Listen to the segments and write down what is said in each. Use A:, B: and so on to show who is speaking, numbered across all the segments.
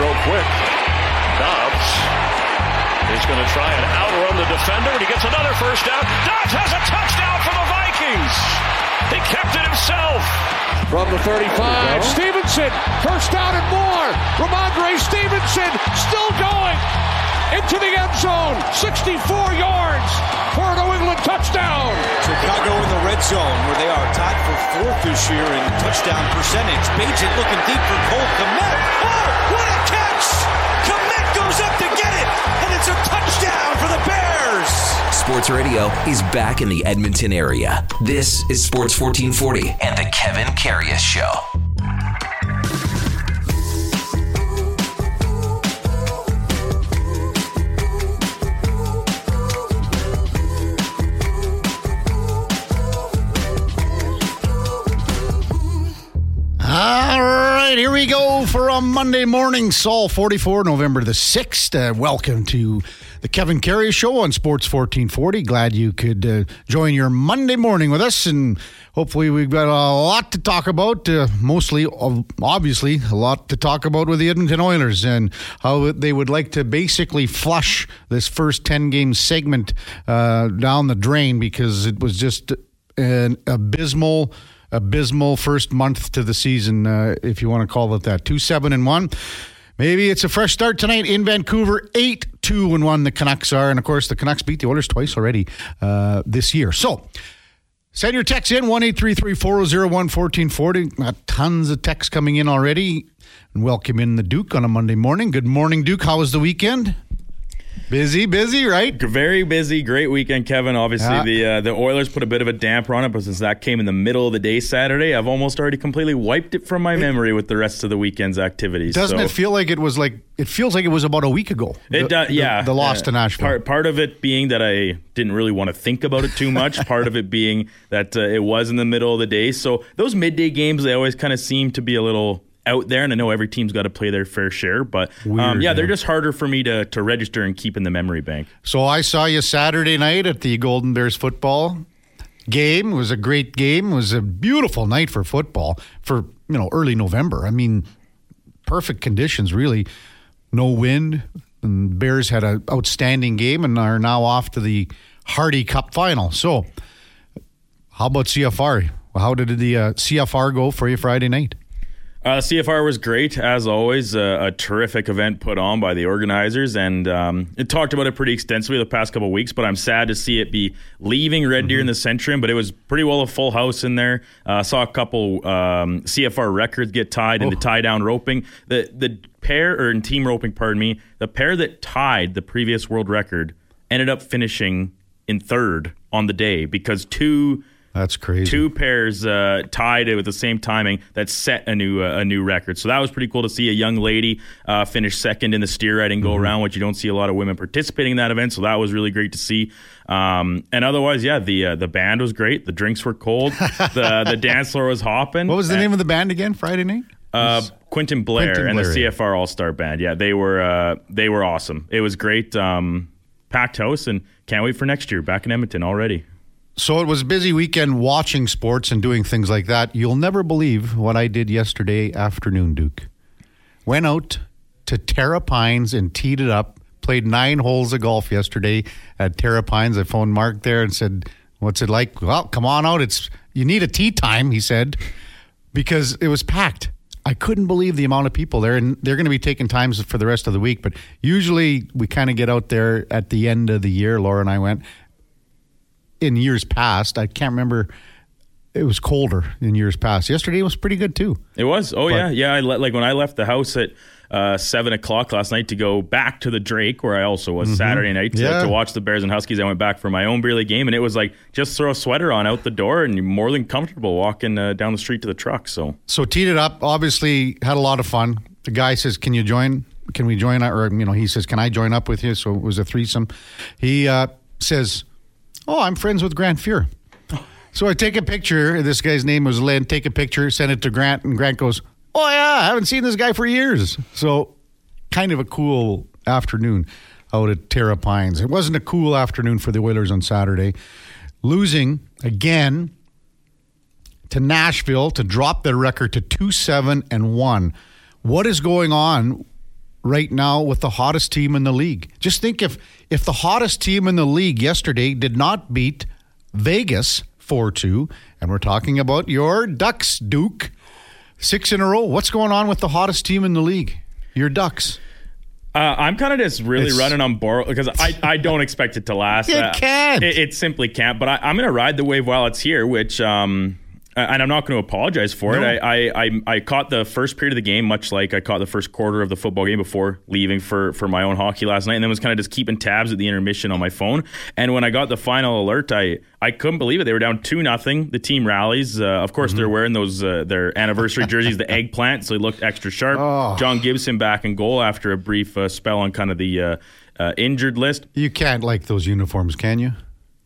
A: throw quick. Dobbs is going to try and outrun the defender, and he gets another first down. Dobbs has a touchdown for the Vikings. He kept it himself.
B: From the 35, Stevenson, first down and more. Rhamondre Stevenson still going into the end zone, 64 yards for a New England touchdown.
C: Chicago in the red zone where they are tied for fourth this year in touchdown percentage. Bagent looking deep for Cole Kmet. Oh, what a catch! Kmet goes up to get it, and it's a touchdown for the Bears.
D: Sports Radio is back in the Edmonton area. This is Sports 1440 and the Kevin Karius Show.
E: All right, here we go for a Monday morning, Saul 44, November the 6th. Uh, welcome to the Kevin Karius Show on Sports 1440. Glad you could uh, join your Monday morning with us, and hopefully, we've got a lot to talk about. Uh, mostly, obviously, a lot to talk about with the Edmonton Oilers and how they would like to basically flush this first 10 game segment uh, down the drain because it was just an abysmal abysmal first month to the season, uh, if you want to call it that. Two seven and one. Maybe it's a fresh start tonight in Vancouver. Eight two and one. The Canucks are, and of course the Canucks beat the Oilers twice already uh, this year. So. Send your text in one eight three three four zero one fourteen forty. Got tons of texts coming in already. And welcome in the Duke on a Monday morning. Good morning, Duke. How was the weekend? Busy, busy, right?
F: Very busy. Great weekend, Kevin. Obviously,
E: Yeah.
F: the uh, the Oilers put a bit of a damper on it, but since that came in the middle of the day Saturday, I've almost already completely wiped it from my memory with the rest of the weekend's activities.
E: Doesn't
F: So-
E: it feel like it was like it feels like it was about a week ago?
F: It
E: the,
F: does,
E: the-
F: yeah.
E: The, loss
F: Uh,
E: to Nashville.
F: Part, part of it being that I didn't really want to think about it too much. part of it being that uh, it was in the middle of the day. So those midday games, they always kind of seem to be a little out there. And I know every team's got to play their fair share, but um,
E: Weird,
F: yeah, they're just harder for me to to register and keep in the memory bank.
E: So I saw you Saturday night at the Golden Bears football game. It was a great game. It was a beautiful night for football for you know early November. I mean, perfect conditions really. No wind. And Bears had an outstanding game and are now off to the Hardy Cup final. So, how about CFR? How did the uh, CFR go for you Friday night?
F: Uh, CFR was great as always. Uh, a terrific event put on by the organizers, and um, it talked about it pretty extensively the past couple weeks. But I'm sad to see it be leaving Red Deer in the Centrium. But it was pretty well a full house in there. Uh, saw a couple um, CFR records get tied in the tie down roping. The the pair or in team roping, pardon me, the pair that tied the previous world record ended up finishing in third on the day because two
E: That's crazy.
F: two pairs uh, tied with the same timing that set a new uh, a new record. So that was pretty cool to see a young lady uh, finish second in the steer riding go around, which you don't see a lot of women participating in that event. So that was really great to see. Um, and otherwise, yeah, the uh, the band was great. The drinks were cold. the the dance floor was hopping.
E: What was the name of the band again? Friday night.
F: Uh, Quentin Blair
E: Quentin
F: and the
E: Blair, yeah.
F: CFR All Star Band. Yeah, they were uh, they were awesome. It was great. Um, packed house, and can't wait for next year. Back in Edmonton already.
E: So it was a busy weekend watching sports and doing things like that. You'll never believe what I did yesterday afternoon, Duke. Went out to Terra Pines and teed it up. Played nine holes of golf yesterday at Terra Pines. I phoned Mark there and said, "What's it like?" Well, come on out. It's you need a tee time, he said, because it was packed. I couldn't believe the amount of people there, and they're going to be taking times for the rest of the week. But usually, we kind of get out there at the end of the year. Laura and I went in years past. I can't remember. It was colder in years past. Yesterday was pretty good too.
F: It was. Oh
E: But-
F: yeah, yeah. I le- like when I left the house at uh, seven o'clock last night to go back to the Drake, where I also was Saturday night to,
E: Mm-hmm. Yeah.
F: to watch the Bears and Huskies. I went back for my own beer league game, and it was like just throw a sweater on out the door, and you're more than comfortable walking uh, down the street to the truck. So
E: So teed it up. Obviously had a lot of fun. The guy says, "Can you join? Can we join?" Or you know, he says, "Can I join up with you?" So it was a threesome. He uh, says, "Oh, I'm friends with Grant Fuhr." So I take a picture. This guy's name was Len. Take a picture, send it to Grant, and Grant goes, "Oh yeah, I haven't seen this guy for years." So kind of a cool afternoon out at Terra Pines. It wasn't a cool afternoon for the Oilers on Saturday, losing again to Nashville to drop their record to two seven and one. What is going on right now with the hottest team in the league. Just think if if the hottest team in the league yesterday did not beat Vegas 4-2 and we're talking about your Ducks Duke six in a row. What's going on with the hottest team in the league? Your Ducks.
F: Uh, I'm kind of just really
E: It's-
F: running on borrow because I, I don't expect it to last.
E: It
F: Uh,
E: can't.
F: It, it simply can't. But I, I'm going to ride the wave while it's here, which um, and I'm not going to apologize for
E: No.
F: it. I, I, I I caught the first period of the game, much like I caught the first quarter of the football game before leaving for for my own hockey last night, and then was kind of just keeping tabs at the intermission on my phone. And when I got the final alert, I I couldn't believe it. They were down two nothing. The team rallies. Uh, of course, they're wearing those uh, their anniversary jerseys, the eggplant, so they looked extra sharp. John Gibson back in goal after a brief uh, spell on kind of the uh, uh, injured list.
E: You can't like those uniforms, can you?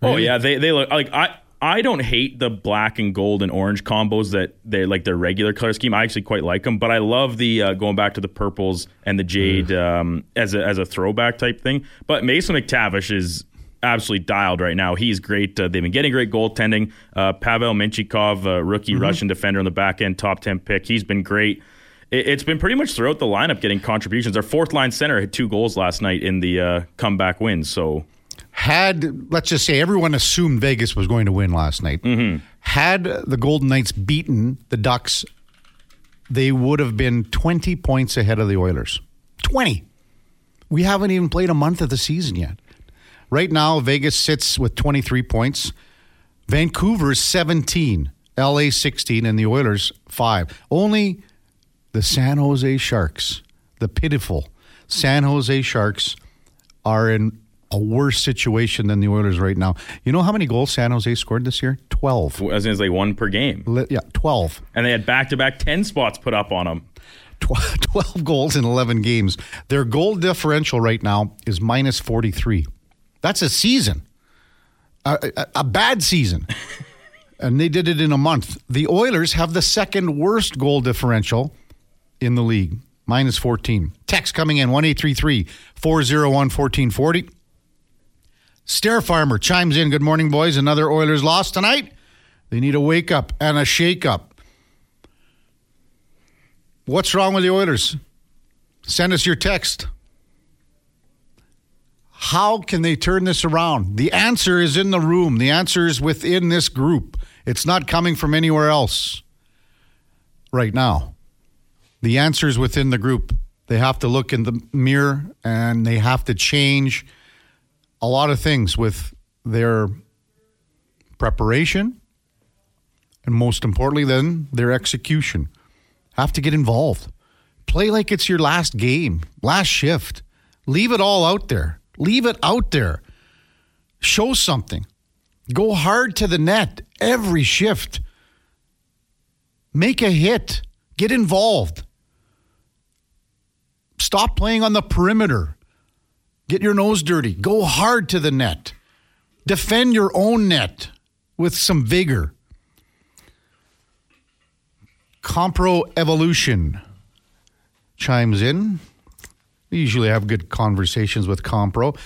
F: Oh yeah, they they look like I. I don't hate the black and gold and orange combos that they like their regular color scheme. I actually quite like them, but I love the uh, going back to the purples and the jade um, as a as a throwback type thing. But Mason McTavish is absolutely dialed right now. He's great. Uh, they've been getting great goaltending. Uh, Pavel Mintyukov, uh, rookie Russian defender on the back end, top ten pick. He's been great. It, it's been pretty much throughout the lineup getting contributions. Our fourth line center had two goals last night in the uh, comeback win. So.
E: Had let's just say everyone assumed Vegas was going to win last night. Mm-hmm. Had the Golden Knights beaten the Ducks, they would have been 20 points ahead of the Oilers. 20. We haven't even played a month of the season yet. Right now, Vegas sits with 23 points. Vancouver is 17, LA 16, and the Oilers 5. Only the San Jose Sharks, the pitiful San Jose Sharks, are in a worse situation than the Oilers right now. You know how many goals San Jose scored this year? 12.
F: as in as like one per game.
E: Yeah, 12.
F: And they had back to back 10 spots put up on them.
E: Tw- 12 goals in 11 games. Their goal differential right now is minus 43. That's a season, a, a, a bad season. and they did it in a month. The Oilers have the second worst goal differential in the league, minus 14. Text coming in 1 401 1440. Stair Farmer chimes in. Good morning, boys. Another Oilers loss tonight. They need a wake up and a shake up. What's wrong with the Oilers? Send us your text. How can they turn this around? The answer is in the room. The answer is within this group. It's not coming from anywhere else right now. The answer is within the group. They have to look in the mirror and they have to change a lot of things with their preparation and most importantly then their execution. Have to get involved. Play like it's your last game last shift. Leave it all out there. Leave it out there. Show something. Go hard to the net every shift. Make a hit. Get involved. Stop playing on the perimeter Get your nose dirty. Go hard to the net. Defend your own net with some vigor. Compro Evolution chimes in. We usually have good conversations with Compro.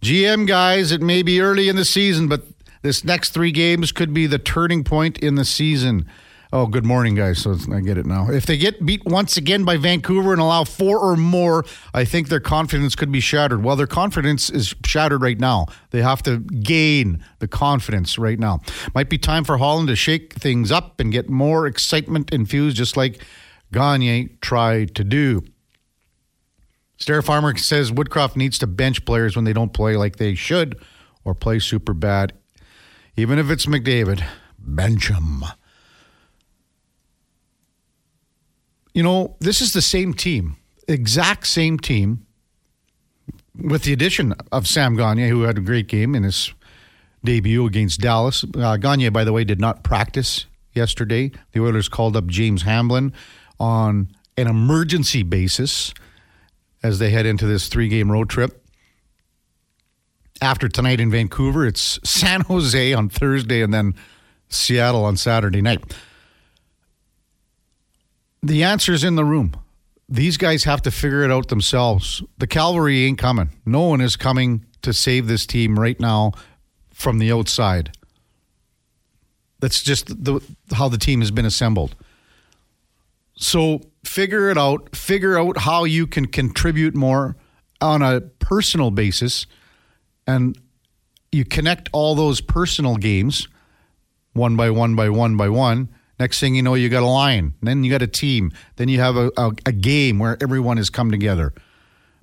E: GM guys, it may be early in the season, but this next three games could be the turning point in the season. Oh, good morning, guys. So I get it now. If they get beat once again by Vancouver and allow four or more, I think their confidence could be shattered. Well, their confidence is shattered right now. They have to gain the confidence right now. Might be time for Holland to shake things up and get more excitement infused, just like Gagne tried to do. Stair Farmer says Woodcroft needs to bench players when they don't play like they should or play super bad. Even if it's McDavid, bench him. You know, this is the same team, exact same team, with the addition of Sam Gagne, who had a great game in his debut against Dallas. Uh, Gagne, by the way, did not practice yesterday. The Oilers called up James Hamblin on an emergency basis as they head into this three game road trip. After tonight in Vancouver, it's San Jose on Thursday and then Seattle on Saturday night. The answer is in the room. These guys have to figure it out themselves. The cavalry ain't coming. No one is coming to save this team right now from the outside. That's just the, how the team has been assembled. So figure it out, figure out how you can contribute more on a personal basis, and you connect all those personal games one by one by one by one. Next thing you know, you got a line, then you got a team, then you have a, a, a game where everyone has come together.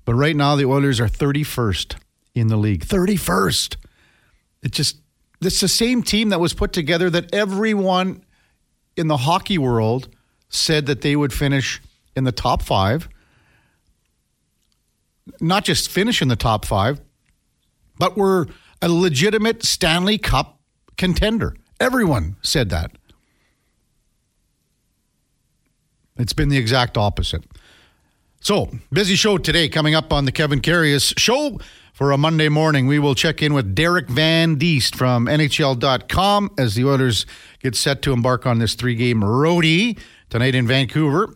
E: But right now, the Oilers are 31st in the league. 31st. It just, it's the same team that was put together that everyone in the hockey world said that they would finish in the top five. Not just finish in the top five, but were a legitimate Stanley Cup contender. Everyone said that. It's been the exact opposite. So, busy show today coming up on the Kevin Karius show for a Monday morning. We will check in with Derek Van Diest from NHL.com as the Oilers get set to embark on this three game roadie tonight in Vancouver.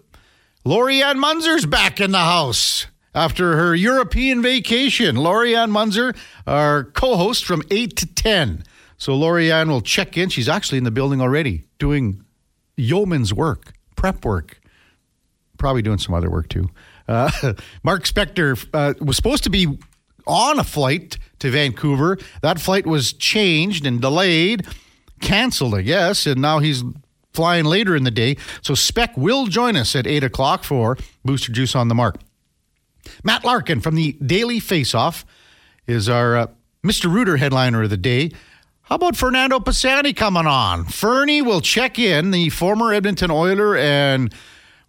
E: Lori-Ann Munzer's back in the house after her European vacation. Lori-Ann Munzer, our co host from 8 to 10. So, Lori-Ann will check in. She's actually in the building already doing yeoman's work, prep work, probably doing some other work too. Uh, Mark Spector uh, was supposed to be on a flight to Vancouver. That flight was changed and delayed, canceled, I guess, and now he's flying later in the day. So Spec will join us at 8 o'clock for Booster Juice on the Mark. Matt Larkin from the Daily Faceoff is our uh, Mr. Rooter headliner of the day. How about Fernando Pisani coming on? Fernie will check in, the former Edmonton Oiler and,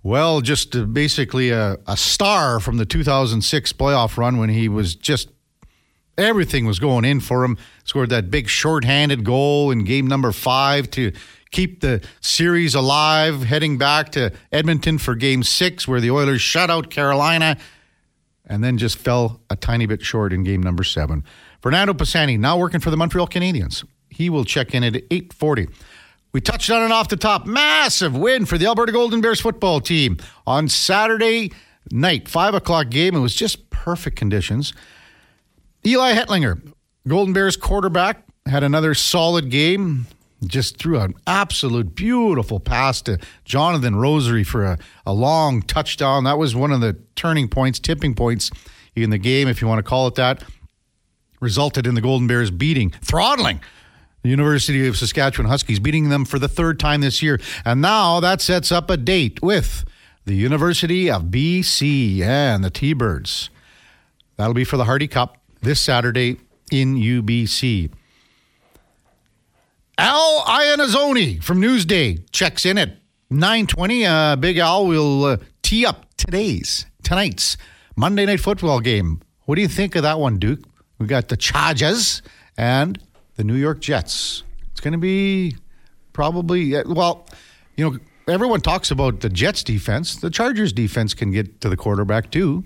E: well, just uh, basically a, a star from the 2006 playoff run when he was just everything was going in for him. Scored that big shorthanded goal in game number five to keep the series alive, heading back to Edmonton for game six, where the Oilers shut out Carolina and then just fell a tiny bit short in game number seven. Fernando Pisani, now working for the Montreal Canadiens. He will check in at 840. We touched on it off the top. Massive win for the Alberta Golden Bears football team on Saturday night, 5 o'clock game. It was just perfect conditions. Eli Hetlinger, Golden Bears quarterback, had another solid game. Just threw an absolute beautiful pass to Jonathan Rosary for a, a long touchdown. That was one of the turning points, tipping points in the game, if you want to call it that. Resulted in the Golden Bears beating, throttling the University of Saskatchewan Huskies, beating them for the third time this year. And now that sets up a date with the University of BC and the T Birds. That'll be for the Hardy Cup this Saturday in UBC. Al Iannazzone from Newsday checks in at 9:20. Uh, Big Al will uh, tee up today's tonight's Monday Night Football game. What do you think of that one, Duke? We got the Chargers and the New York Jets. It's going to be probably well, you know, everyone talks about the Jets defense. The Chargers defense can get to the quarterback too.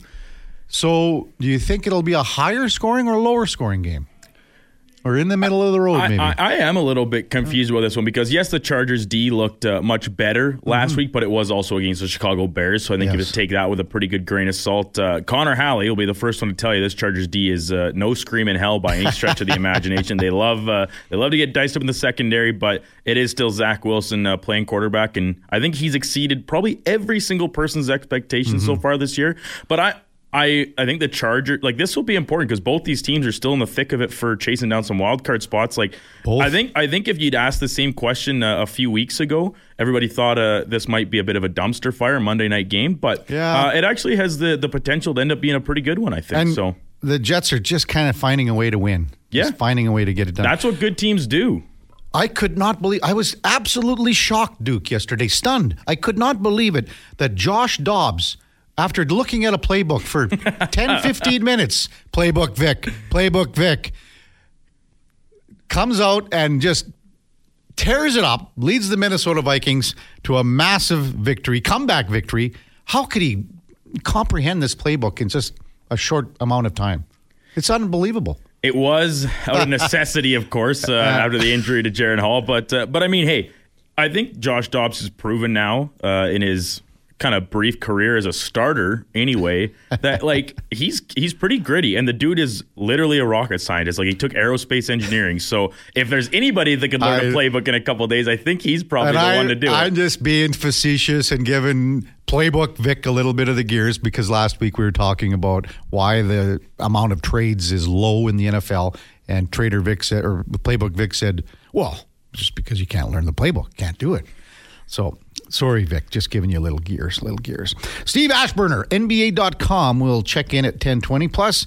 E: So, do you think it'll be a higher scoring or lower scoring game? Or in the middle of the road,
F: I,
E: maybe?
F: I, I am a little bit confused about this one because yes, the Chargers D looked uh, much better last
E: Mm-hmm.
F: week, but it was also against the Chicago Bears, so I think you
E: Yes.
F: have to take that with a pretty good grain of salt. Uh, Connor Halley will be the first one to tell you this Chargers D is uh, no scream in hell by any stretch of the imagination. They love uh, they love to get diced up in the secondary, but it is still Zach Wilson uh, playing quarterback, and I think he's exceeded probably every single person's expectations
E: Mm-hmm.
F: so far this year. But I. I, I think the Charger like this will be important because both these teams are still in the thick of it for chasing down some wild card spots. Like
E: Both.
F: I think I think if you'd asked the same question uh, a few weeks ago, everybody thought uh, this might be a bit of a dumpster fire Monday night game, but
E: Yeah.
F: uh, it actually has the the potential to end up being a pretty good one. I think
E: and
F: so.
E: the Jets are just kind of finding a way to win.
F: Yeah.
E: Just finding a way to get it done.
F: That's what good teams do.
E: I could not believe I was absolutely shocked, Duke, yesterday, stunned. I could not believe it that Josh Dobbs, after looking at a playbook for 10, 15 minutes, playbook Vic, playbook Vic, comes out and just tears it up, leads the Minnesota Vikings to a massive victory, comeback victory. How could he comprehend this playbook in just a short amount of time? It's unbelievable.
F: It was out of necessity, of course, uh, after the injury to Jaren Hall. But uh, but I mean, hey, I think Josh Dobbs has proven now uh, in his kind of brief career as a starter anyway that like he's he's pretty gritty and the dude is literally a rocket scientist like he took aerospace engineering so if there's anybody that could learn
E: I-
F: a playbook in a couple days i think he's probably the
E: I,
F: one to do
E: I'm
F: it
E: just being facetious and giving Playbook Vic a little bit of the gears because last week we were talking about why the amount of trades is low in the NFL, and Trader Vic said, or Playbook Vic said, "Well, just because you can't learn the playbook, can't do it." So. Sorry, Vic, just giving you little gears, little gears. Steve Aschburner, NBA.com, will check in at 1020. Plus,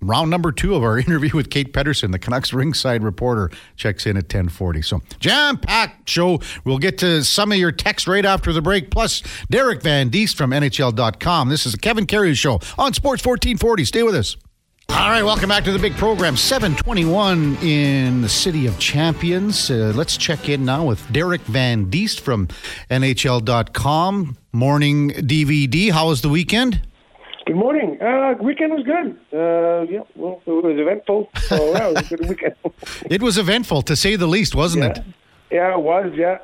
E: round number two of our interview with Kate Pedersen, the Canucks ringside reporter, checks in at 1040. So jam-packed show. We'll get to some of your texts right after the break. Plus, Derek Van Diest from NHL.com. This is the Kevin Karius Show on Sports 1440. Stay with us. All right, welcome back to the big program. 721 in the City of Champions. Uh, let's check in now with Derek Van Diest from NHL.com. Morning DVD. How was the weekend?
G: Good morning. Uh, weekend was good. Uh, yeah, well, it was eventful. So yeah, it was a good weekend.
E: It was eventful, to say the least, wasn't
G: yeah.
E: it?
G: yeah, it was. Yeah,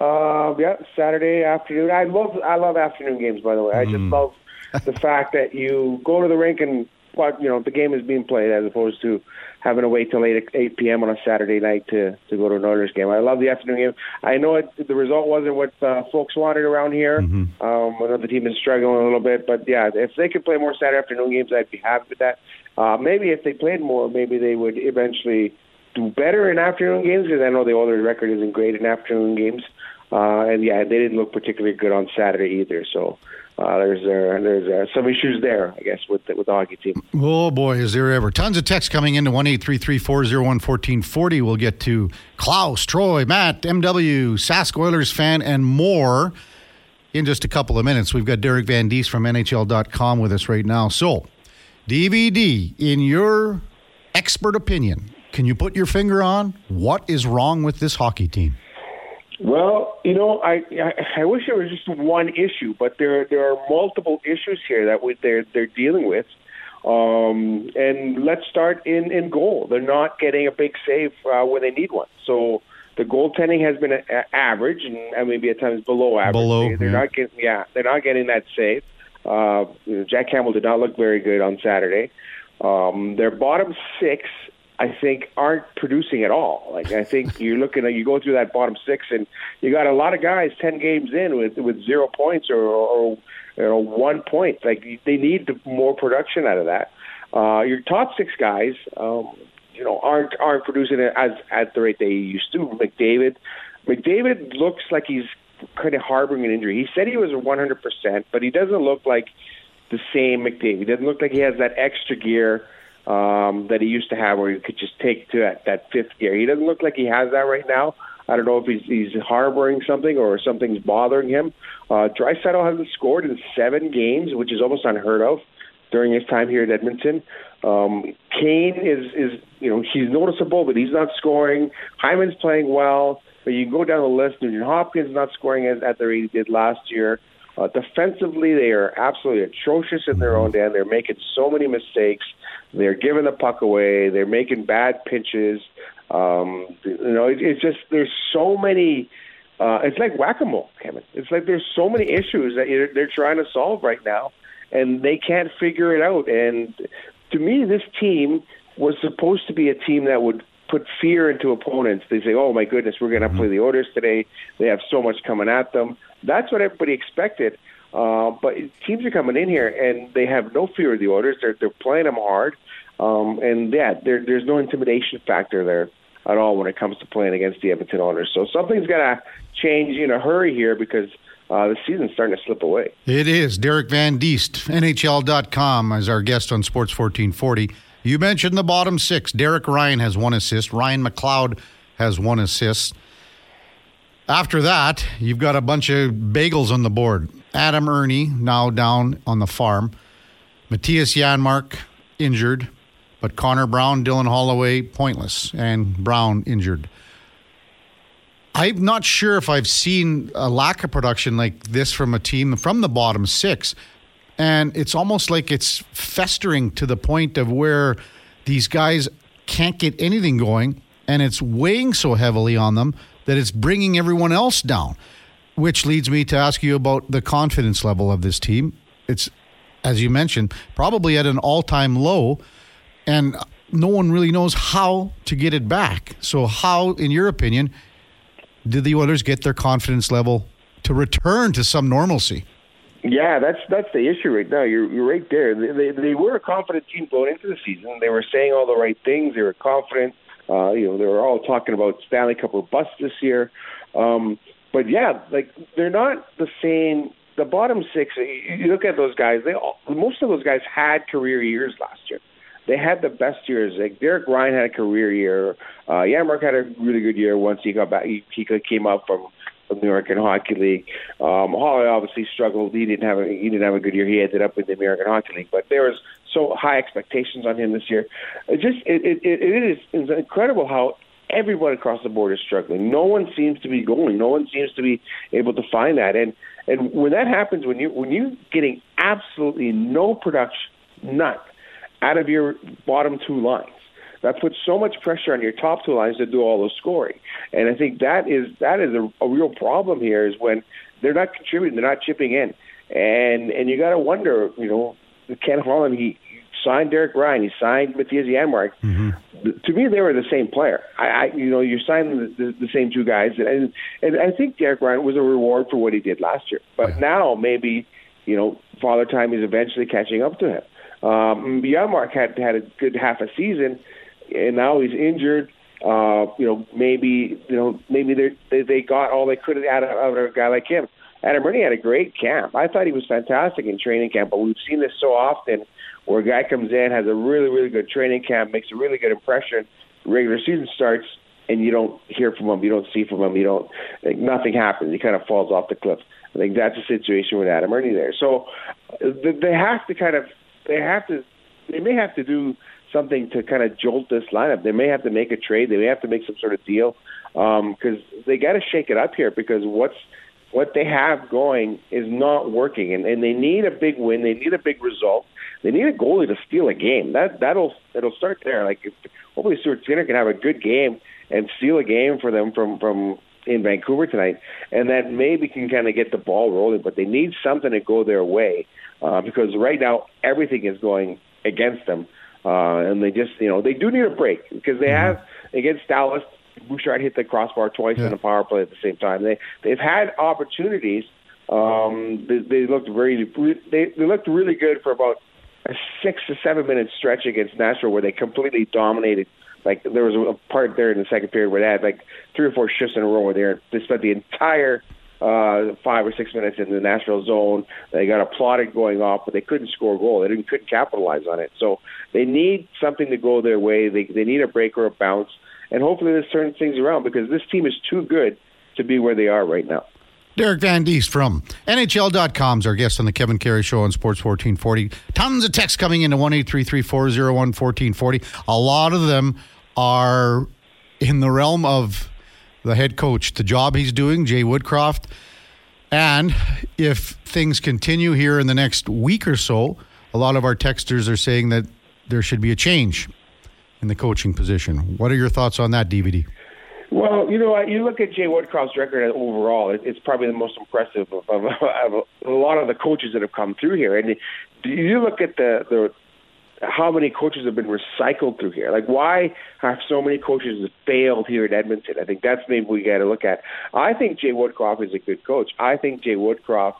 G: uh, yeah. Saturday afternoon. I love. I love afternoon games. By the way, I just love the fact that you go to the rink and what you know the game is being played as opposed to having to wait till eight eight p.m. on a Saturday night to to go to an Oilers game. I love the afternoon game. I know it, the result wasn't what uh, folks wanted around here. Um, I know the team is struggling a little bit, but yeah, if they could play more Saturday afternoon games, I'd be happy with that. Uh, maybe if they played more, maybe they would eventually do better in afternoon games because I know the Oilers record isn't great in afternoon games. Uh, and yeah, they didn't look particularly good on Saturday either. So uh, there's uh, there's uh, some issues there, I guess, with the, with the hockey team.
E: Oh boy, is there ever tons of texts coming into one eight three three four zero one fourteen forty. We'll get to Klaus, Troy, Matt, MW, Sask Oilers fan, and more in just a couple of minutes. We've got Derek Van Diest from NHL.com with us right now. So, DVD, in your expert opinion, can you put your finger on what is wrong with this hockey team?
G: Well, you know, I, I I wish it was just one issue, but there there are multiple issues here that we, they're they're dealing with. Um, and let's start in in goal. They're not getting a big save uh, when they need one. So the goaltending has been a, a average, and, and maybe at times below average.
E: Below,
G: they, they're
E: yeah.
G: not getting yeah, they're not getting that save. Uh, Jack Campbell did not look very good on Saturday. Um, their bottom six I think aren't producing at all. Like I think you're looking at you go through that bottom six, and you got a lot of guys ten games in with with zero points or, or you know one point. Like they need more production out of that. Uh, your top six guys, um, you know, aren't aren't producing it as at the rate they used to. McDavid, McDavid looks like he's kind of harboring an injury. He said he was 100%, but he doesn't look like the same McDavid. He doesn't look like he has that extra gear um, that he used to have, where he could just take to that, that fifth gear. He doesn't look like he has that right now. I don't know if he's, he's harboring something or something's bothering him. Uh, Draisaitl hasn't scored in seven games, which is almost unheard of during his time here at Edmonton. Um, Kane is is you know he's noticeable, but he's not scoring. Hyman's playing well, but you go down the list. Nugent Hopkins not scoring as, at the rate he did last year. Uh, defensively, they are absolutely atrocious in their own end. They're making so many mistakes. They're giving the puck away. They're making bad pitches. Um, you know, it, it's just there's so many. Uh, it's like whack-a-mole, Kevin. It's like there's so many issues that you're, they're trying to solve right now, and they can't figure it out. And to me, this team was supposed to be a team that would put fear into opponents. They say, "Oh my goodness, we're going to play the Oilers today. They have so much coming at them." That's what everybody expected. Uh, but teams are coming in here and they have no fear of the Oilers. They're they're playing them hard, um, and yeah, there, there's no intimidation factor there at all when it comes to playing against the Edmonton Oilers. So something's got to change in a hurry here because uh, the season's starting to slip away.
E: It is. Derek Van Diest, NHL.com, as our guest on Sports 1440. You mentioned the bottom six. Derek Ryan has one assist. Ryan McLeod has one assist. After that, you've got a bunch of bagels on the board. Adam Erne, now down on the farm. Mattias Janmark, injured. But Connor Brown, Dylan Holloway, pointless. And Brown, injured. I'm not sure if I've seen a lack of production like this from a team from the bottom six. And it's almost like it's festering to the point of where these guys can't get anything going. And it's weighing so heavily on them that it's bringing everyone else down. which leads me to ask you about the confidence level of this team. It's, as you mentioned, probably at an all time low, and no one really knows how to get it back. So, how, in your opinion, did the Oilers get their confidence level to return to some normalcy?
G: Yeah, that's that's the issue right now. You're you're right there. They, they they were a confident team going into the season. They were saying all the right things. They were confident. Uh, you know, they were all talking about Stanley Cup or bust this year. Um, but yeah, like they're not the same. The bottom six. You look at those guys. They all, most of those guys had career years last year. They had the best years. Like Derek Ryan had a career year. Uh, Janmark had a really good year once he got back. He, he came up from the American Hockey League. Um, Holloway obviously struggled. He didn't have a he didn't have a good year. He ended up in the American Hockey League, but there was so high expectations on him this year. It just it it, it is it's incredible how everyone across the board is struggling. No one seems to be going. No one seems to be able to find that. And and when that happens, when you when you're getting absolutely no production, none, out of your bottom two lines, that puts so much pressure on your top two lines to do all the scoring. And I think that is that is a, a real problem here is when they're not contributing, they're not chipping in, and and you got to wonder, you know, Ken Holland he signed Derek Ryan, he signed Mattias Janmark. Mm-hmm. To me, they were the same player. I, I you know, you're signing the, the, the same two guys, and and I think Derek Ryan was a reward for what he did last year. But now maybe, you know, Father Time is eventually catching up to him. Um, Janmark had had a good half a season and now he's injured. Uh, you know, maybe you know maybe they they got all they could out of, out of a guy like him. Adam Erne had a great camp. I thought he was fantastic in training camp, but we've seen this so often where a guy comes in, has a really, really good training camp, makes a really good impression, regular season starts, and you don't hear from him, you don't see from him, you don't, like, nothing happens. He kind of falls off the cliff. I think that's the situation with Adam Erne there. So they have to kind of, they have to, they may have to do something to kind of jolt this lineup. They may have to make a trade. They may have to make some sort of deal because um, they got to shake it up here because what's what they have going is not working, and, and they need a big win. They need a big result. They need a goalie to steal a game. That that'll it'll start there. Like if, hopefully Stuart Skinner can have a good game and steal a game for them from from in Vancouver tonight, and that maybe can kind of get the ball rolling. But they need something to go their way uh, because right now everything is going against them. Uh, and they just, you know, they do need a break because they mm-hmm. have against Dallas. Bouchard hit the crossbar twice yeah. in a power play at the same time. They they've had opportunities. Um, they, they looked very they they looked really good for about a six to seven minute stretch against Nashville where they completely dominated. Like there was a part there in the second period where they had like three or four shifts in a row where they, they spent the entire uh, five or six minutes in the Nashville zone. They got applauded going off, but they couldn't score a goal. They didn't couldn't capitalize on it. So they need something to go their way. They they need a break or a bounce, and hopefully this turns things around because this team is too good to be where they are right now.
E: Derek Van Diest from NHL.com is our guest on the Kevin Karius Show on Sports 1440. Tons of texts coming into 1 1440 A lot of them are in the realm of the head coach, the job he's doing, Jay Woodcroft. And if things continue here in the next week or so, a lot of our texters are saying that there should be a change in the coaching position. What are your thoughts on that, DVD?
G: Well, you know, you look at Jay Woodcroft's record overall; it's probably the most impressive of, of, of a lot of the coaches that have come through here. And you look at the the how many coaches have been recycled through here? Like, why have so many coaches failed here in Edmonton? I think that's maybe we got to look at. I think Jay Woodcroft is a good coach. I think Jay Woodcroft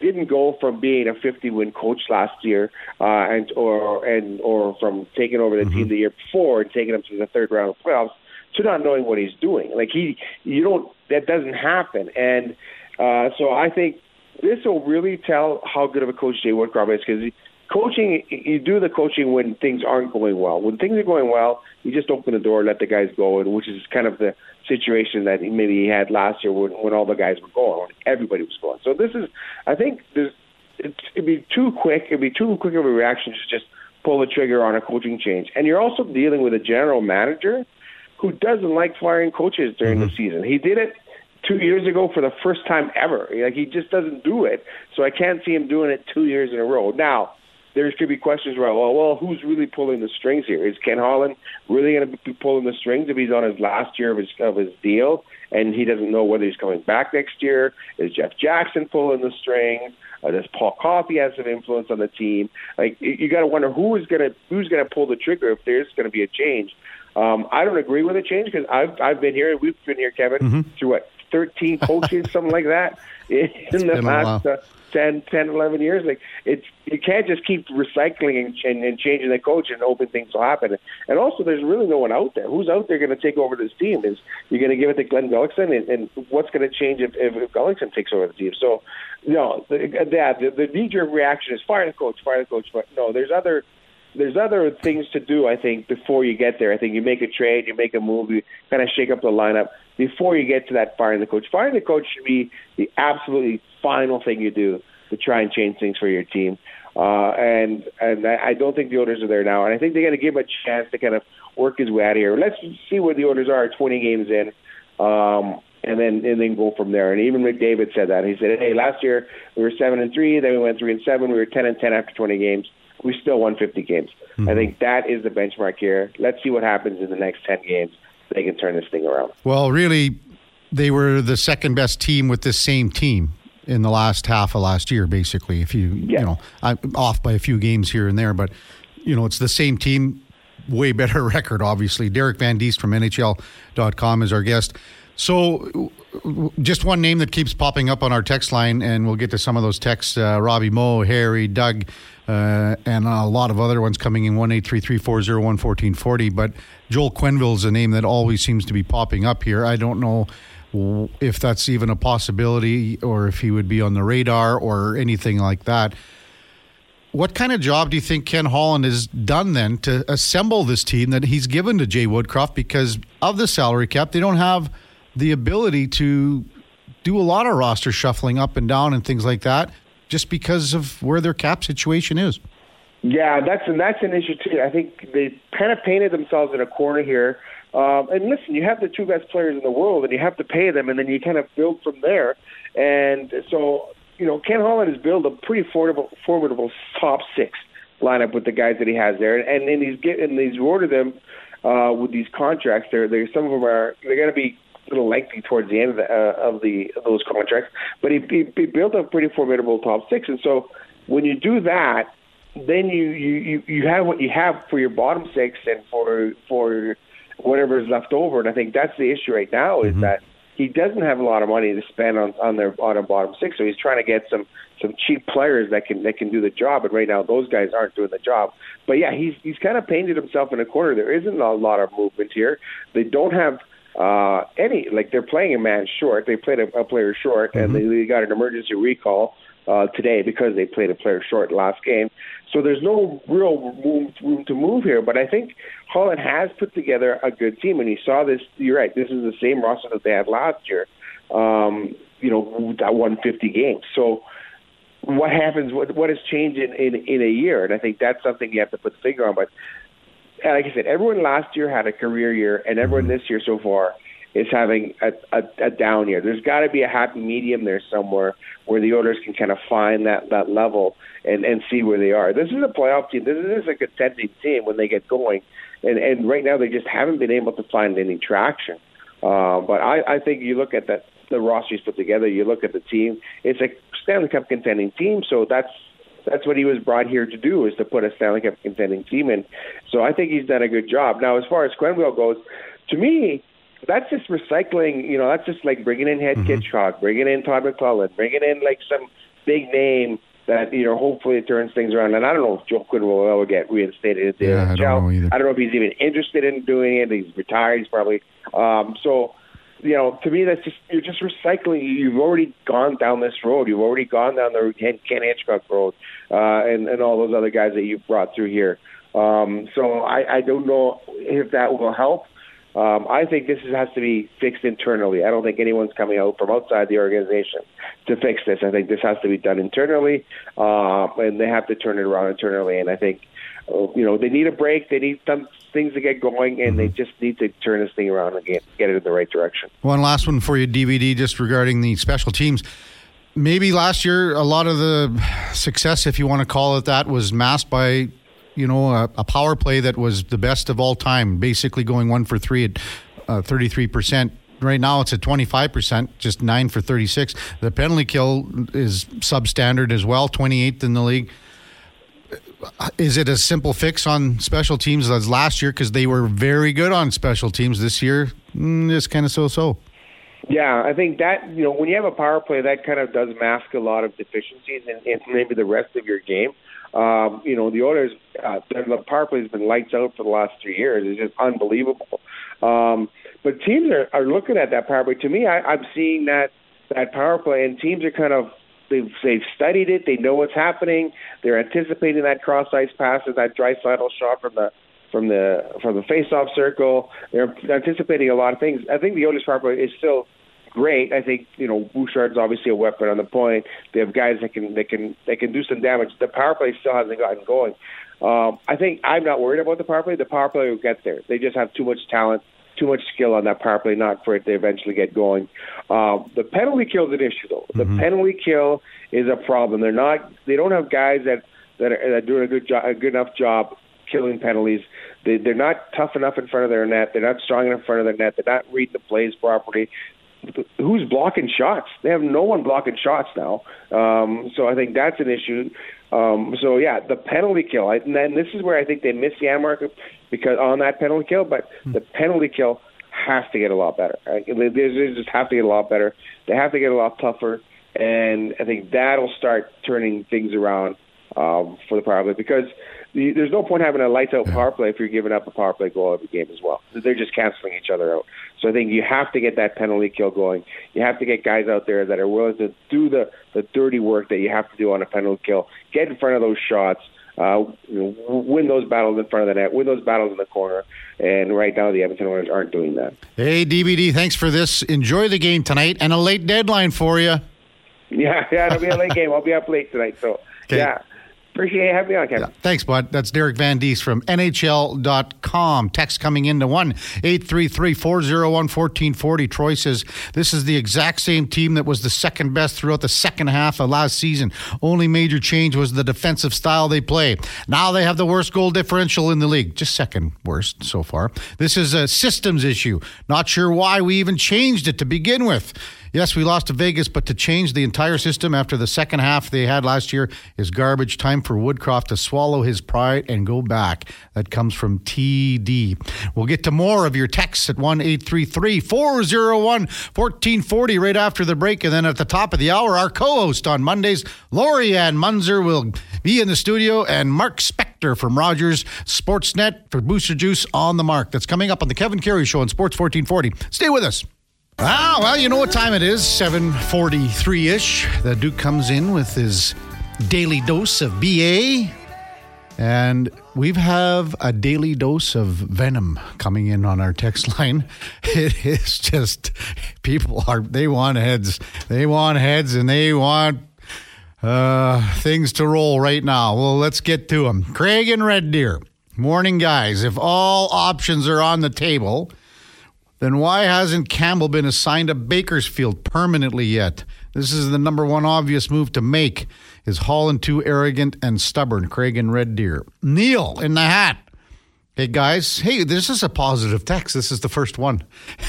G: didn't go from being a 50 win coach last year uh, and or and or from taking over the mm-hmm. team the year before and taking them to the third round of playoffs to not knowing what he's doing. Like he, you don't that doesn't happen. And uh, so I think this will really tell how good of a coach Jay Woodcroft is because coaching, you do the coaching when things aren't going well. When things are going well, you just open the door, let the guys go, and which is kind of the situation that maybe he had last year when, when all the guys were going, when everybody was going. So this is, I think, there's, it'd be too quick. It'd be too quick of a reaction to just pull the trigger on a coaching change. And you're also dealing with a general manager who doesn't like firing coaches during mm-hmm. the season. He did it two years ago for the first time ever. Like he just doesn't do it. So I can't see him doing it two years in a row. Now there could be questions around, well, well, who's really pulling the strings here? Is Ken Holland really going to be pulling the strings if he's on his last year of his of his deal and he doesn't know whether he's coming back next year? Is Jeff Jackson pulling the strings? Uh, does Paul Coffey have some influence on the team? Like you, you got to wonder who is going to who's going to pull the trigger if there's going to be a change. Um, I don't agree with the change because I've I've been here. We've been here, Kevin, mm-hmm. through what 13 coaches, something like that, in it's the last uh, 10, 10, 11 years. Like it's you can't just keep recycling and, and, and changing the coach and hoping things will happen. And also, there's really no one out there. Who's out there going to take over this team? Is you're going to give it to Glen Gulutzan, and, and what's going to change if, if, if Gulutzan takes over the team? So, you know, the, that the, the knee jerk reaction is fire the coach, fire the coach. But no, there's other there's other things to do. I think before you get there, I think you make a trade, you make a move, you kind of shake up the lineup before you get to that firing the coach. Firing the coach should be the absolutely final thing you do to try and change things for your team. Uh, and and I don't think the Oilers are there now. And I think they got to give him a chance to kind of work his way out of here. Let's see where the Oilers are 20 games in. Um, and then and then go from there. And even McDavid said that. He said, "Hey, last year we were seven and three, then we went three and seven. We were ten and ten after 20 games we still won 50 games. Mm-hmm. I think that is the benchmark here. Let's see what happens in the next 10 games. They can turn this thing around.
E: Well, really, they were the second best team with this same team in the last half of last year, basically. If you, yeah. you know, I'm off by a few games here and there, but, you know, it's the same team, way better record, obviously. Derek Van Diest from NHL.com is our guest. So, just one name that keeps popping up on our text line, and we'll get to some of those texts. Uh, Robbie Moe, Harry, Doug, uh, and a lot of other ones coming in one eight three three four zero one fourteen forty. But Joel Quenneville is a name that always seems to be popping up here. I don't know if that's even a possibility or if he would be on the radar or anything like that. What kind of job do you think Ken Holland has done then to assemble this team that he's given to Jay Woodcroft because of the salary cap? They don't have the ability to do a lot of roster shuffling up and down and things like that just because of where their cap situation is.
G: Yeah, that's and that's an issue too. I think they kind of painted themselves in a corner here. Um, and listen, you have the two best players in the world, and you have to pay them, and then you kind of build from there. And so, you know, Ken Holland has built a pretty formidable, formidable top six lineup with the guys that he has there, and and he's getting he's rewarded them uh, with these contracts. They're, they're some of them are they're going to be little lengthy towards the end of, the, uh, of the of those contracts. But he, he, he built a pretty formidable top six, and so when you do that, then you, you you have what you have for your bottom six and for for whatever is left over. And I think that's the issue right now is mm-hmm. that he doesn't have a lot of money to spend on on their bottom bottom six. So he's trying to get some some cheap players that can that can do the job. And right now those guys aren't doing the job. But yeah, he's he's kind of painted himself in a corner. There isn't a lot of movement here. They don't have uh, any like they're playing a man short. They played a, a player short, mm-hmm. and they, they got an emergency recall uh, today because they played a player short last game. So there's no real room, room to move here. But I think Holland has put together a good team, and he saw this. You're right. This is the same roster that they had last year. Um, you know, that won 50 games. So what happens? What what has changed in, in in a year? And I think that's something you have to put the finger on. But like I said, everyone last year had a career year, and everyone this year so far is having a, a, a down year. There's got to be a happy medium there somewhere where the Oilers can kind of find that that level and and see where they are. This is a playoff team. This is a contending team when they get going, and and right now they just haven't been able to find any traction. Uh, but I, I think you look at that the rosters put together. You look at the team. It's a Stanley Cup contending team, so that's that's what he was brought here to do is to put a Stanley Cup contending team in. So I think he's done a good job. Now, as far as Quenneville goes, to me, that's just recycling. You know, that's just like bringing in Head mm-hmm. Hitchcock, bringing in Todd McLellan, bringing in like some big name that you know hopefully it turns things around. And I don't know if Joel Quenneville ever get reinstated into
E: yeah,
G: the
E: I don't know either.
G: I don't know if he's even interested in doing it. He's retired. He's probably um, so you know, to me, that's just you're just recycling. You've already gone down this road. You've already gone down the Ken, Hitchcock road, uh, and and all those other guys that you've brought through here. Um, so I, I don't know if that will help. Um, I think this has to be fixed internally. I don't think anyone's coming out from outside the organization to fix this. I think this has to be done internally, uh, and they have to turn it around internally. And I think, uh, you know, they need a break. They need some things to get going, and they just need to turn this thing around and get, get it in the right direction.
E: One last one for you, DVD, just regarding the special teams. maybe last year a lot of the success, if you want to call it that, was masked by you know a, a power play that was the best of all time, basically going one for three at uh, thirty-three percent. Right now it's at 25%, just 9 for 36. The penalty kill is substandard as well, 28th in the league is it a simple fix on special teams as last year because they were very good on special teams this year? Mm, it's kind of so-so.
G: Yeah, I think that you know when you have a power play, that kind of does mask a lot of deficiencies in, in maybe the rest of your game. Um, you know, the Oilers, uh, the power play has been lights out for the last three years. It's just unbelievable. Um, but teams are, are looking at that power play. To me, I, I'm seeing that that power play, and teams are kind of they've they've studied it. They know what's happening. They're anticipating that cross ice pass and that Draisaitl shot from the from the from the face-off circle. They're anticipating a lot of things. I think the Oilers power is still great. I think you know Bouchard's obviously a weapon on the point. They have guys that can that can that can do some damage. The power play still hasn't gotten going. Um, I think I'm not worried about the power play. The power play will get there. They just have too much talent too much skill on that power play, not for it to eventually get going. Um, the penalty kill is an issue, though. The mm-hmm. penalty kill is a problem. They're not. They don't have guys that that are, that are doing a good job, a good enough job killing penalties. They, they're not tough enough in front of their net. They're not strong enough in front of their net. They're not reading the plays properly. Who's blocking shots? They have no one blocking shots now. Um, so I think that's an issue. Um, so yeah, the penalty kill, I, and then this is where I think they miss Janmark because on that penalty kill, but the penalty kill has to get a lot better. They, they just have to get a lot better. They have to get a lot tougher, and I think that'll start turning things around um, for the power play because the, there's no point having a lights out power play if you're giving up a power play goal every game as well. They're just canceling each other out. So I think you have to get that penalty kill going. You have to get guys out there that are willing to do the the dirty work that you have to do on a penalty kill. Get in front of those shots. Uh, you know, win those battles in front of the net, win those battles in the corner, and right now the Edmonton Oilers aren't doing that.
E: Hey, DBD, thanks for this. Enjoy the game tonight, and a late deadline for you.
G: Yeah, yeah, it'll be a late game. I'll be up late tonight, so okay. yeah. Appreciate having me on, Kevin. Yeah.
E: Thanks, bud. That's Derek Van Diest from NHL.com. Text coming into 1 833 401 1440. Troy says, This is the exact same team that was the second best throughout the second half of last season. Only major change was the defensive style they play. Now they have the worst goal differential in the league, just second worst so far. This is a systems issue. Not sure why we even changed it to begin with. Yes, we lost to Vegas, but to change the entire system after the second half they had last year is garbage. Time for Woodcroft to swallow his pride and go back. That comes from TD. We'll get to more of your texts at 1 833 401 1440 right after the break. And then at the top of the hour, our co host on Mondays, Lori-Ann Munzer, will be in the studio, and Mark Spector from Rogers Sportsnet for Booster Juice on the mark. That's coming up on the Kevin Karius Show on Sports 1440. Stay with us. Ah, well, you know what time it is, 743-ish. The Duke comes in with his daily dose of BA. And we have a daily dose of venom coming in on our text line. It is just people are they want heads. They want heads and they want uh, things to roll right now. Well, let's get to them. Craig and Red Deer. Morning, guys. If all options are on the table, then why hasn't Campbell been assigned to Bakersfield permanently yet? This is the number one obvious move to make. Is Holland too arrogant and stubborn? Craig and Red Deer. Neil in the hat. Hey guys, hey, this is a positive text. This is the first one.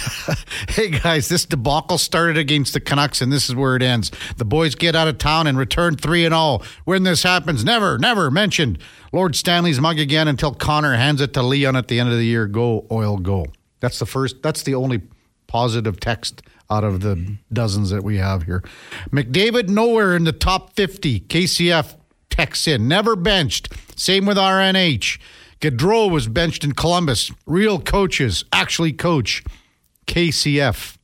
E: hey guys, this debacle started against the Canucks and this is where it ends. The boys get out of town and return 3 and 0. When this happens, never, never mentioned Lord Stanley's mug again until Connor hands it to Leon at the end of the year. Go, oil, go. That's the first, that's the only positive text out of the dozens that we have here. McDavid, nowhere in the top 50. KCF texts in, never benched. Same with RNH. Gaudreau was benched in Columbus. Real coaches actually coach. KCF.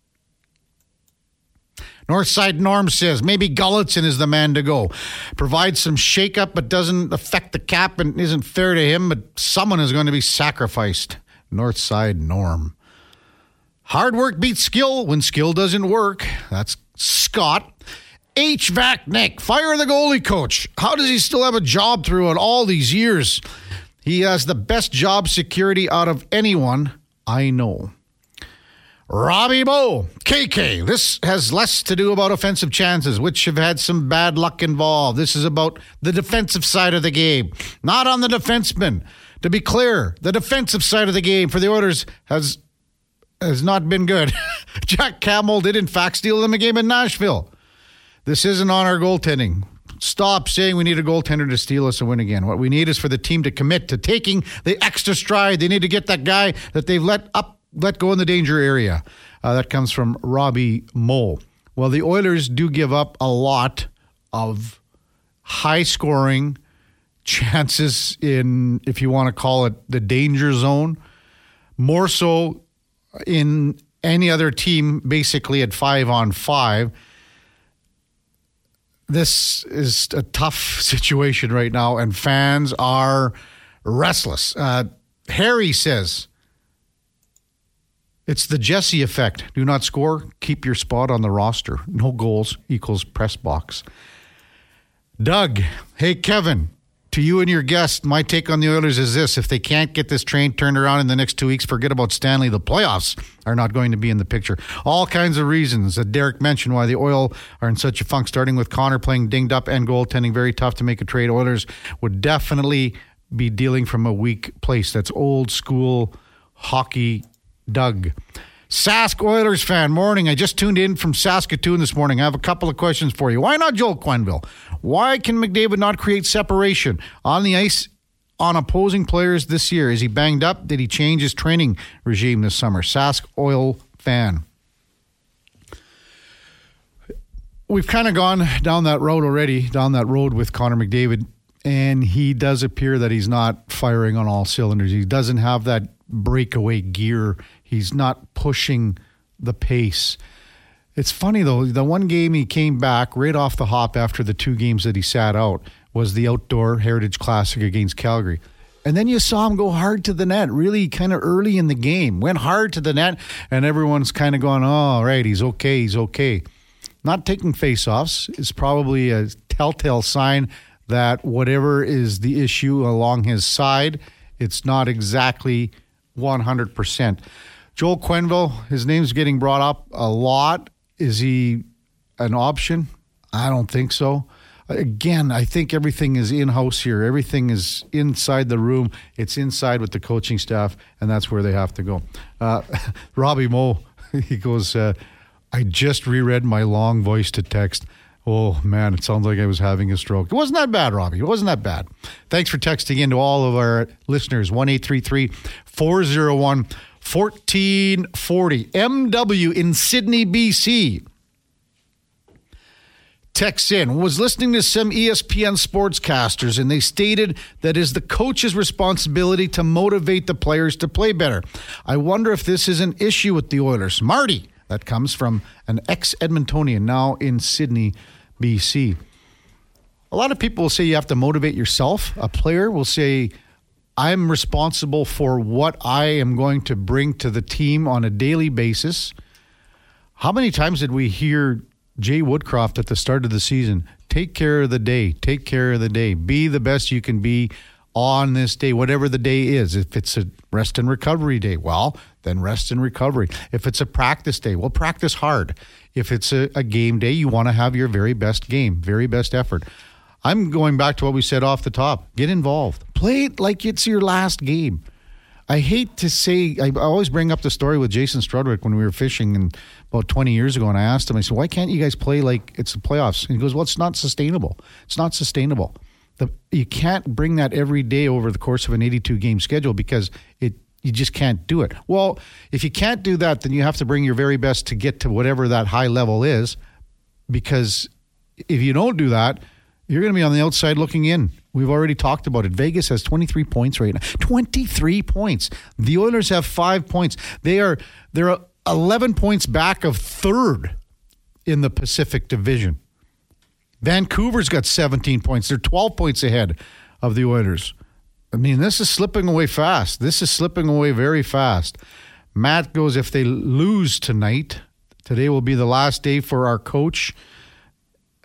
E: Northside Norm says maybe Gulutzan is the man to go. Provides some shakeup, but doesn't affect the cap and isn't fair to him, but someone is going to be sacrificed. North Side Norm. Hard work beats skill when skill doesn't work. That's Scott. HVAC Nick, fire the goalie coach. How does he still have a job throughout all these years? He has the best job security out of anyone I know. Robbie Moe, KK. This has less to do about offensive chances, which have had some bad luck involved. This is about the defensive side of the game, not on the defenseman. To be clear, the defensive side of the game for the Oilers has has not been good. Jack Campbell did in fact steal them a game in Nashville. This isn't on our goaltending. Stop saying we need a goaltender to steal us and win again. What we need is for the team to commit to taking the extra stride. They need to get that guy that they've let up let go in the danger area. Uh, that comes from Robbie Moe. Well, the Oilers do give up a lot of high scoring chances in, if you want to call it the danger zone, more so in any other team, basically at five on five. This is a tough situation right now, and fans are restless. Uh, Harry says, it's the Jesse effect. Do not score, keep your spot on the roster. No goals equals press box. Doug, hey Kevin, to you and your guest, my take on the Oilers is this: if they can't get this train turned around in the next two weeks, forget about Stanley. The playoffs are not going to be in the picture. All kinds of reasons that Derek mentioned why the Oil are in such a funk. Starting with Connor playing dinged up and goaltending, very tough to make a trade. Oilers would definitely be dealing from a weak place. That's old school hockey Doug. Sask Oilers fan, morning. I just tuned in from Saskatoon this morning. I have a couple of questions for you. Why not Joel Quenneville? Why can McDavid not create separation on the ice on opposing players this year? Is he banged up? Did he change his training regime this summer? Sask Oil fan. We've kind of gone down that road already, down that road with Connor McDavid, and he does appear that he's not firing on all cylinders. He doesn't have that breakaway gear He's not pushing the pace. It's funny though, the one game he came back right off the hop after the two games that he sat out was the outdoor Heritage Classic against Calgary. And then you saw him go hard to the net, really kind of early in the game. Went hard to the net, and everyone's kind of going, oh, all right, he's okay, he's okay. Not taking faceoffs is probably a telltale sign that whatever is the issue along his side, it's not exactly 100%. Joel Quenneville, his name's getting brought up a lot. Is he an option? I don't think so. Again, I think everything is in house here. Everything is inside the room. It's inside with the coaching staff, and that's where they have to go. Uh, Robbie Moe, he goes, uh, I just reread my long voice to text. Oh man, it sounds like I was having a stroke. It wasn't that bad, Robbie. It wasn't that bad. Thanks for texting in to all of our listeners. 1 401 1440. MW in Sidney, BC. Text in was listening to some ESPN sportscasters, and they stated that is the coach's responsibility to motivate the players to play better. I wonder if this is an issue with the Oilers. Marty, that comes from an ex Edmontonian now in Sidney, BC. A lot of people will say you have to motivate yourself. A player will say, I'm responsible for what I am going to bring to the team on a daily basis. How many times did we hear Jay Woodcroft at the start of the season? Take care of the day. Take care of the day. Be the best you can be on this day, whatever the day is. If it's a rest and recovery day, well, then rest and recovery. If it's a practice day, well, practice hard. If it's a, a game day, you want to have your very best game, very best effort. I'm going back to what we said off the top. Get involved. Play it like it's your last game. I hate to say, I always bring up the story with Jason Strudwick when we were fishing and about 20 years ago, and I asked him, I said, why can't you guys play like it's the playoffs? And he goes, well, it's not sustainable. It's not sustainable. The, you can't bring that every day over the course of an 82 game schedule because it you just can't do it. Well, if you can't do that, then you have to bring your very best to get to whatever that high level is because if you don't do that, you're going to be on the outside looking in. We've already talked about it. Vegas has 23 points right now. 23 points. The Oilers have 5 points. They are they're 11 points back of third in the Pacific Division. Vancouver's got 17 points. They're 12 points ahead of the Oilers. I mean, this is slipping away fast. This is slipping away very fast. Matt goes if they lose tonight, today will be the last day for our coach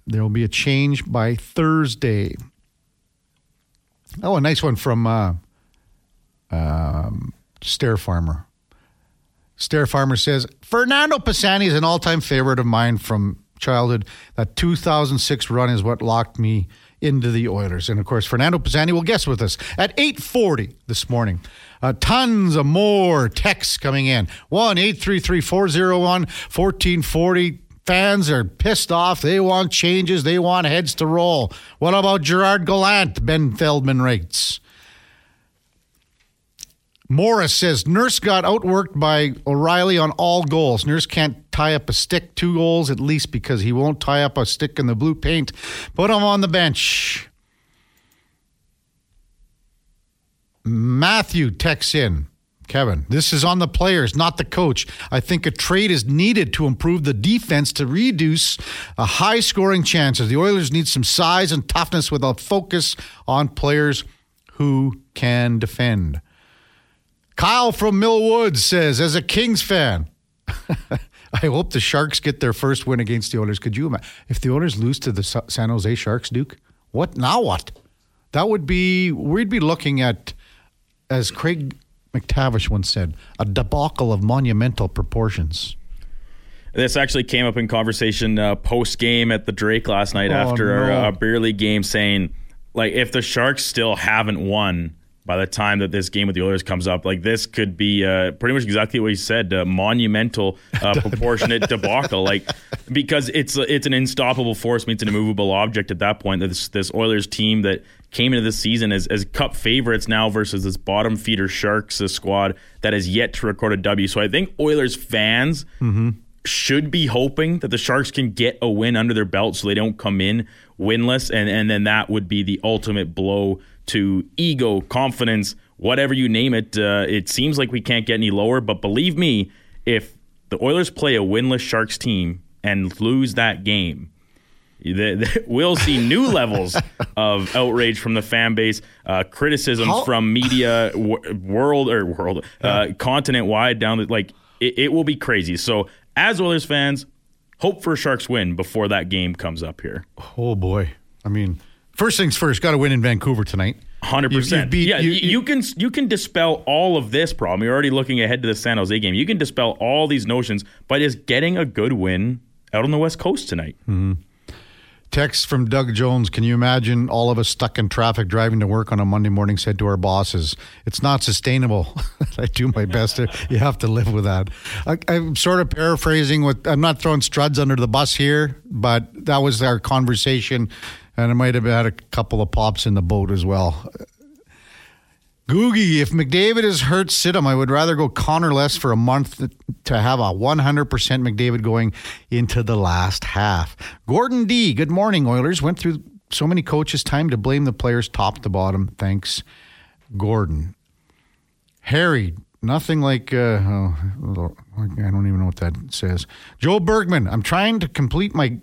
E: there will be a change by Thursday. Oh, a nice one from uh, um, Stair Farmer. Stair Farmer says Fernando Pisani is an all time favorite of mine from childhood. That 2006 run is what locked me into the Oilers. And of course, Fernando Pisani will guess with us at 8:40 this morning. Uh, tons of more texts coming in. 1-833-401-1440. Fans are pissed off. They want changes. They want heads to roll. What about Gerard Gallant? Ben Feldman rates. Morris says Nurse got outworked by O'Reilly on all goals. Nurse can't tie up a stick two goals at least because he won't tie up a stick in the blue paint. Put him on the bench. Matthew texts in. Kevin, this is on the players, not the coach. I think a trade is needed to improve the defense to reduce uh, a high scoring chances. The Oilers need some size and toughness with a focus on players who can defend. Kyle from Millwood says, as a Kings fan, I hope the Sharks get their first win against the Oilers. Could you imagine if the Oilers lose to the San Jose Sharks, Duke? What now? What? That would be we'd be looking at, as Craig MacTavish once said, a debacle of monumental proportions.
F: This actually came up in conversation uh, post game at the Drake last night
E: Oh,
F: after
E: no.
F: a, a beer league game, saying like if the Sharks still haven't won by the time that this game with the Oilers comes up, like this could be uh, pretty much exactly what he said, a monumental, uh, proportionate debacle. Like because it's it's an unstoppable force meets an immovable object at that point. This this Oilers team that came into this season as, as cup favorites now versus this bottom feeder Sharks squad that has yet to record a W. So I think Oilers fans should be hoping that the Sharks can get a win under their belt so they don't come in winless. And, and then that would be the ultimate blow to ego, confidence, whatever you name it. Uh, it seems like we can't get any lower. But believe me, if the Oilers play a winless Sharks team and lose that game, the, the, we'll see new levels of outrage from the fan base, uh, criticisms
E: How-
F: from media, w- world or world, uh, continent wide down. The, like it, it will be crazy. So, as Oilers fans, hope for a Sharks win before that game comes up here.
E: Oh boy! I mean, first things first, got to win in Vancouver tonight.
F: Hundred percent. Yeah,
E: you-
F: you, you can you can dispel all of this problem. You're already looking ahead to the San Jose game. You can dispel all these notions by just getting a good win out on the West Coast tonight.
E: Text from Doug Jones. Can you imagine all of us stuck in traffic driving to work on a Monday morning said to our bosses, it's not sustainable. I do my best. To, you have to live with that. I, I'm sort of paraphrasing with, I'm not throwing struds under the bus here, but that was our conversation. And I might have had a couple of pops in the boat as well. Googie, if McDavid is hurt, sit him. I would rather go Connor less for a month to have a 100% McDavid going into the last half. Gordon D, good morning, Oilers. Went through so many coaches. Time to blame the players top to bottom. Thanks, Gordon. Harry, nothing like, uh, oh, I don't even know what that says. Joe Bergman, I'm trying to complete my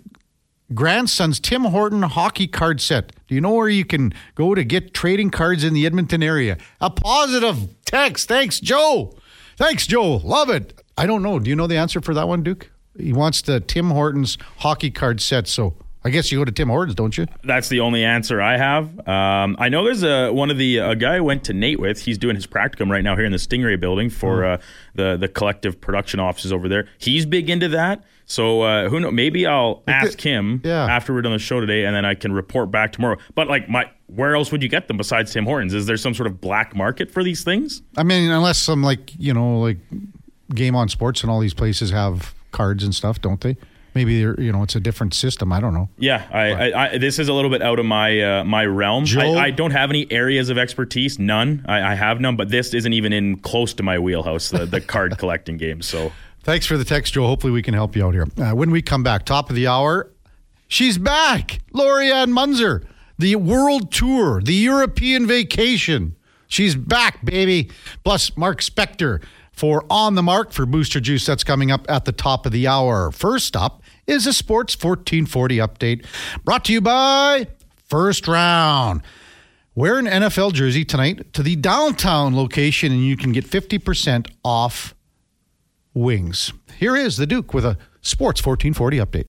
E: grandson's Tim Horton hockey card set. Do you know where you can go to get trading cards in the Edmonton area? A positive text. Thanks, Joe. Thanks, Joe. Love it. I don't know. Do you know the answer for that one, Duke? He wants the Tim Hortons hockey card set. So I guess you go to Tim Hortons, don't you?
F: That's the only answer I have. Um, I know there's a one of the a guy I went to NAIT with. He's doing his practicum right now here in the Stingray building for uh, the the collective production offices over there. He's big into that. So uh, who knows? Maybe I'll ask him
E: yeah.
F: after we're done the show today, and then I can report back tomorrow. But like, my where else would you get them besides Tim Hortons? Is there some sort of black market for these things?
E: I mean, unless some like, you know, like Game on Sports and all these places have cards and stuff, don't they? Maybe they're, you know, it's a different system. I don't know.
F: Yeah, I, I, I this is a little bit out of my uh, my realm.
E: Joe?
F: I, I don't have any areas of expertise, none. I, I have none, but this isn't even in close to my wheelhouse, the, the card collecting game. So
E: Thanks for the text, Joe. Hopefully, we can help you out here. Uh, when we come back, top of the hour, she's back. Lorianne Munzer, the world tour, the European vacation. She's back, baby. Plus, Mark Spector for On the Mark for Booster Juice. That's coming up at the top of the hour. First up is a Sports 1440 update brought to you by First Round. Wear an NFL jersey tonight to the downtown location, and you can get 50% off wings. Here is the Duke with a Sports 1440 update.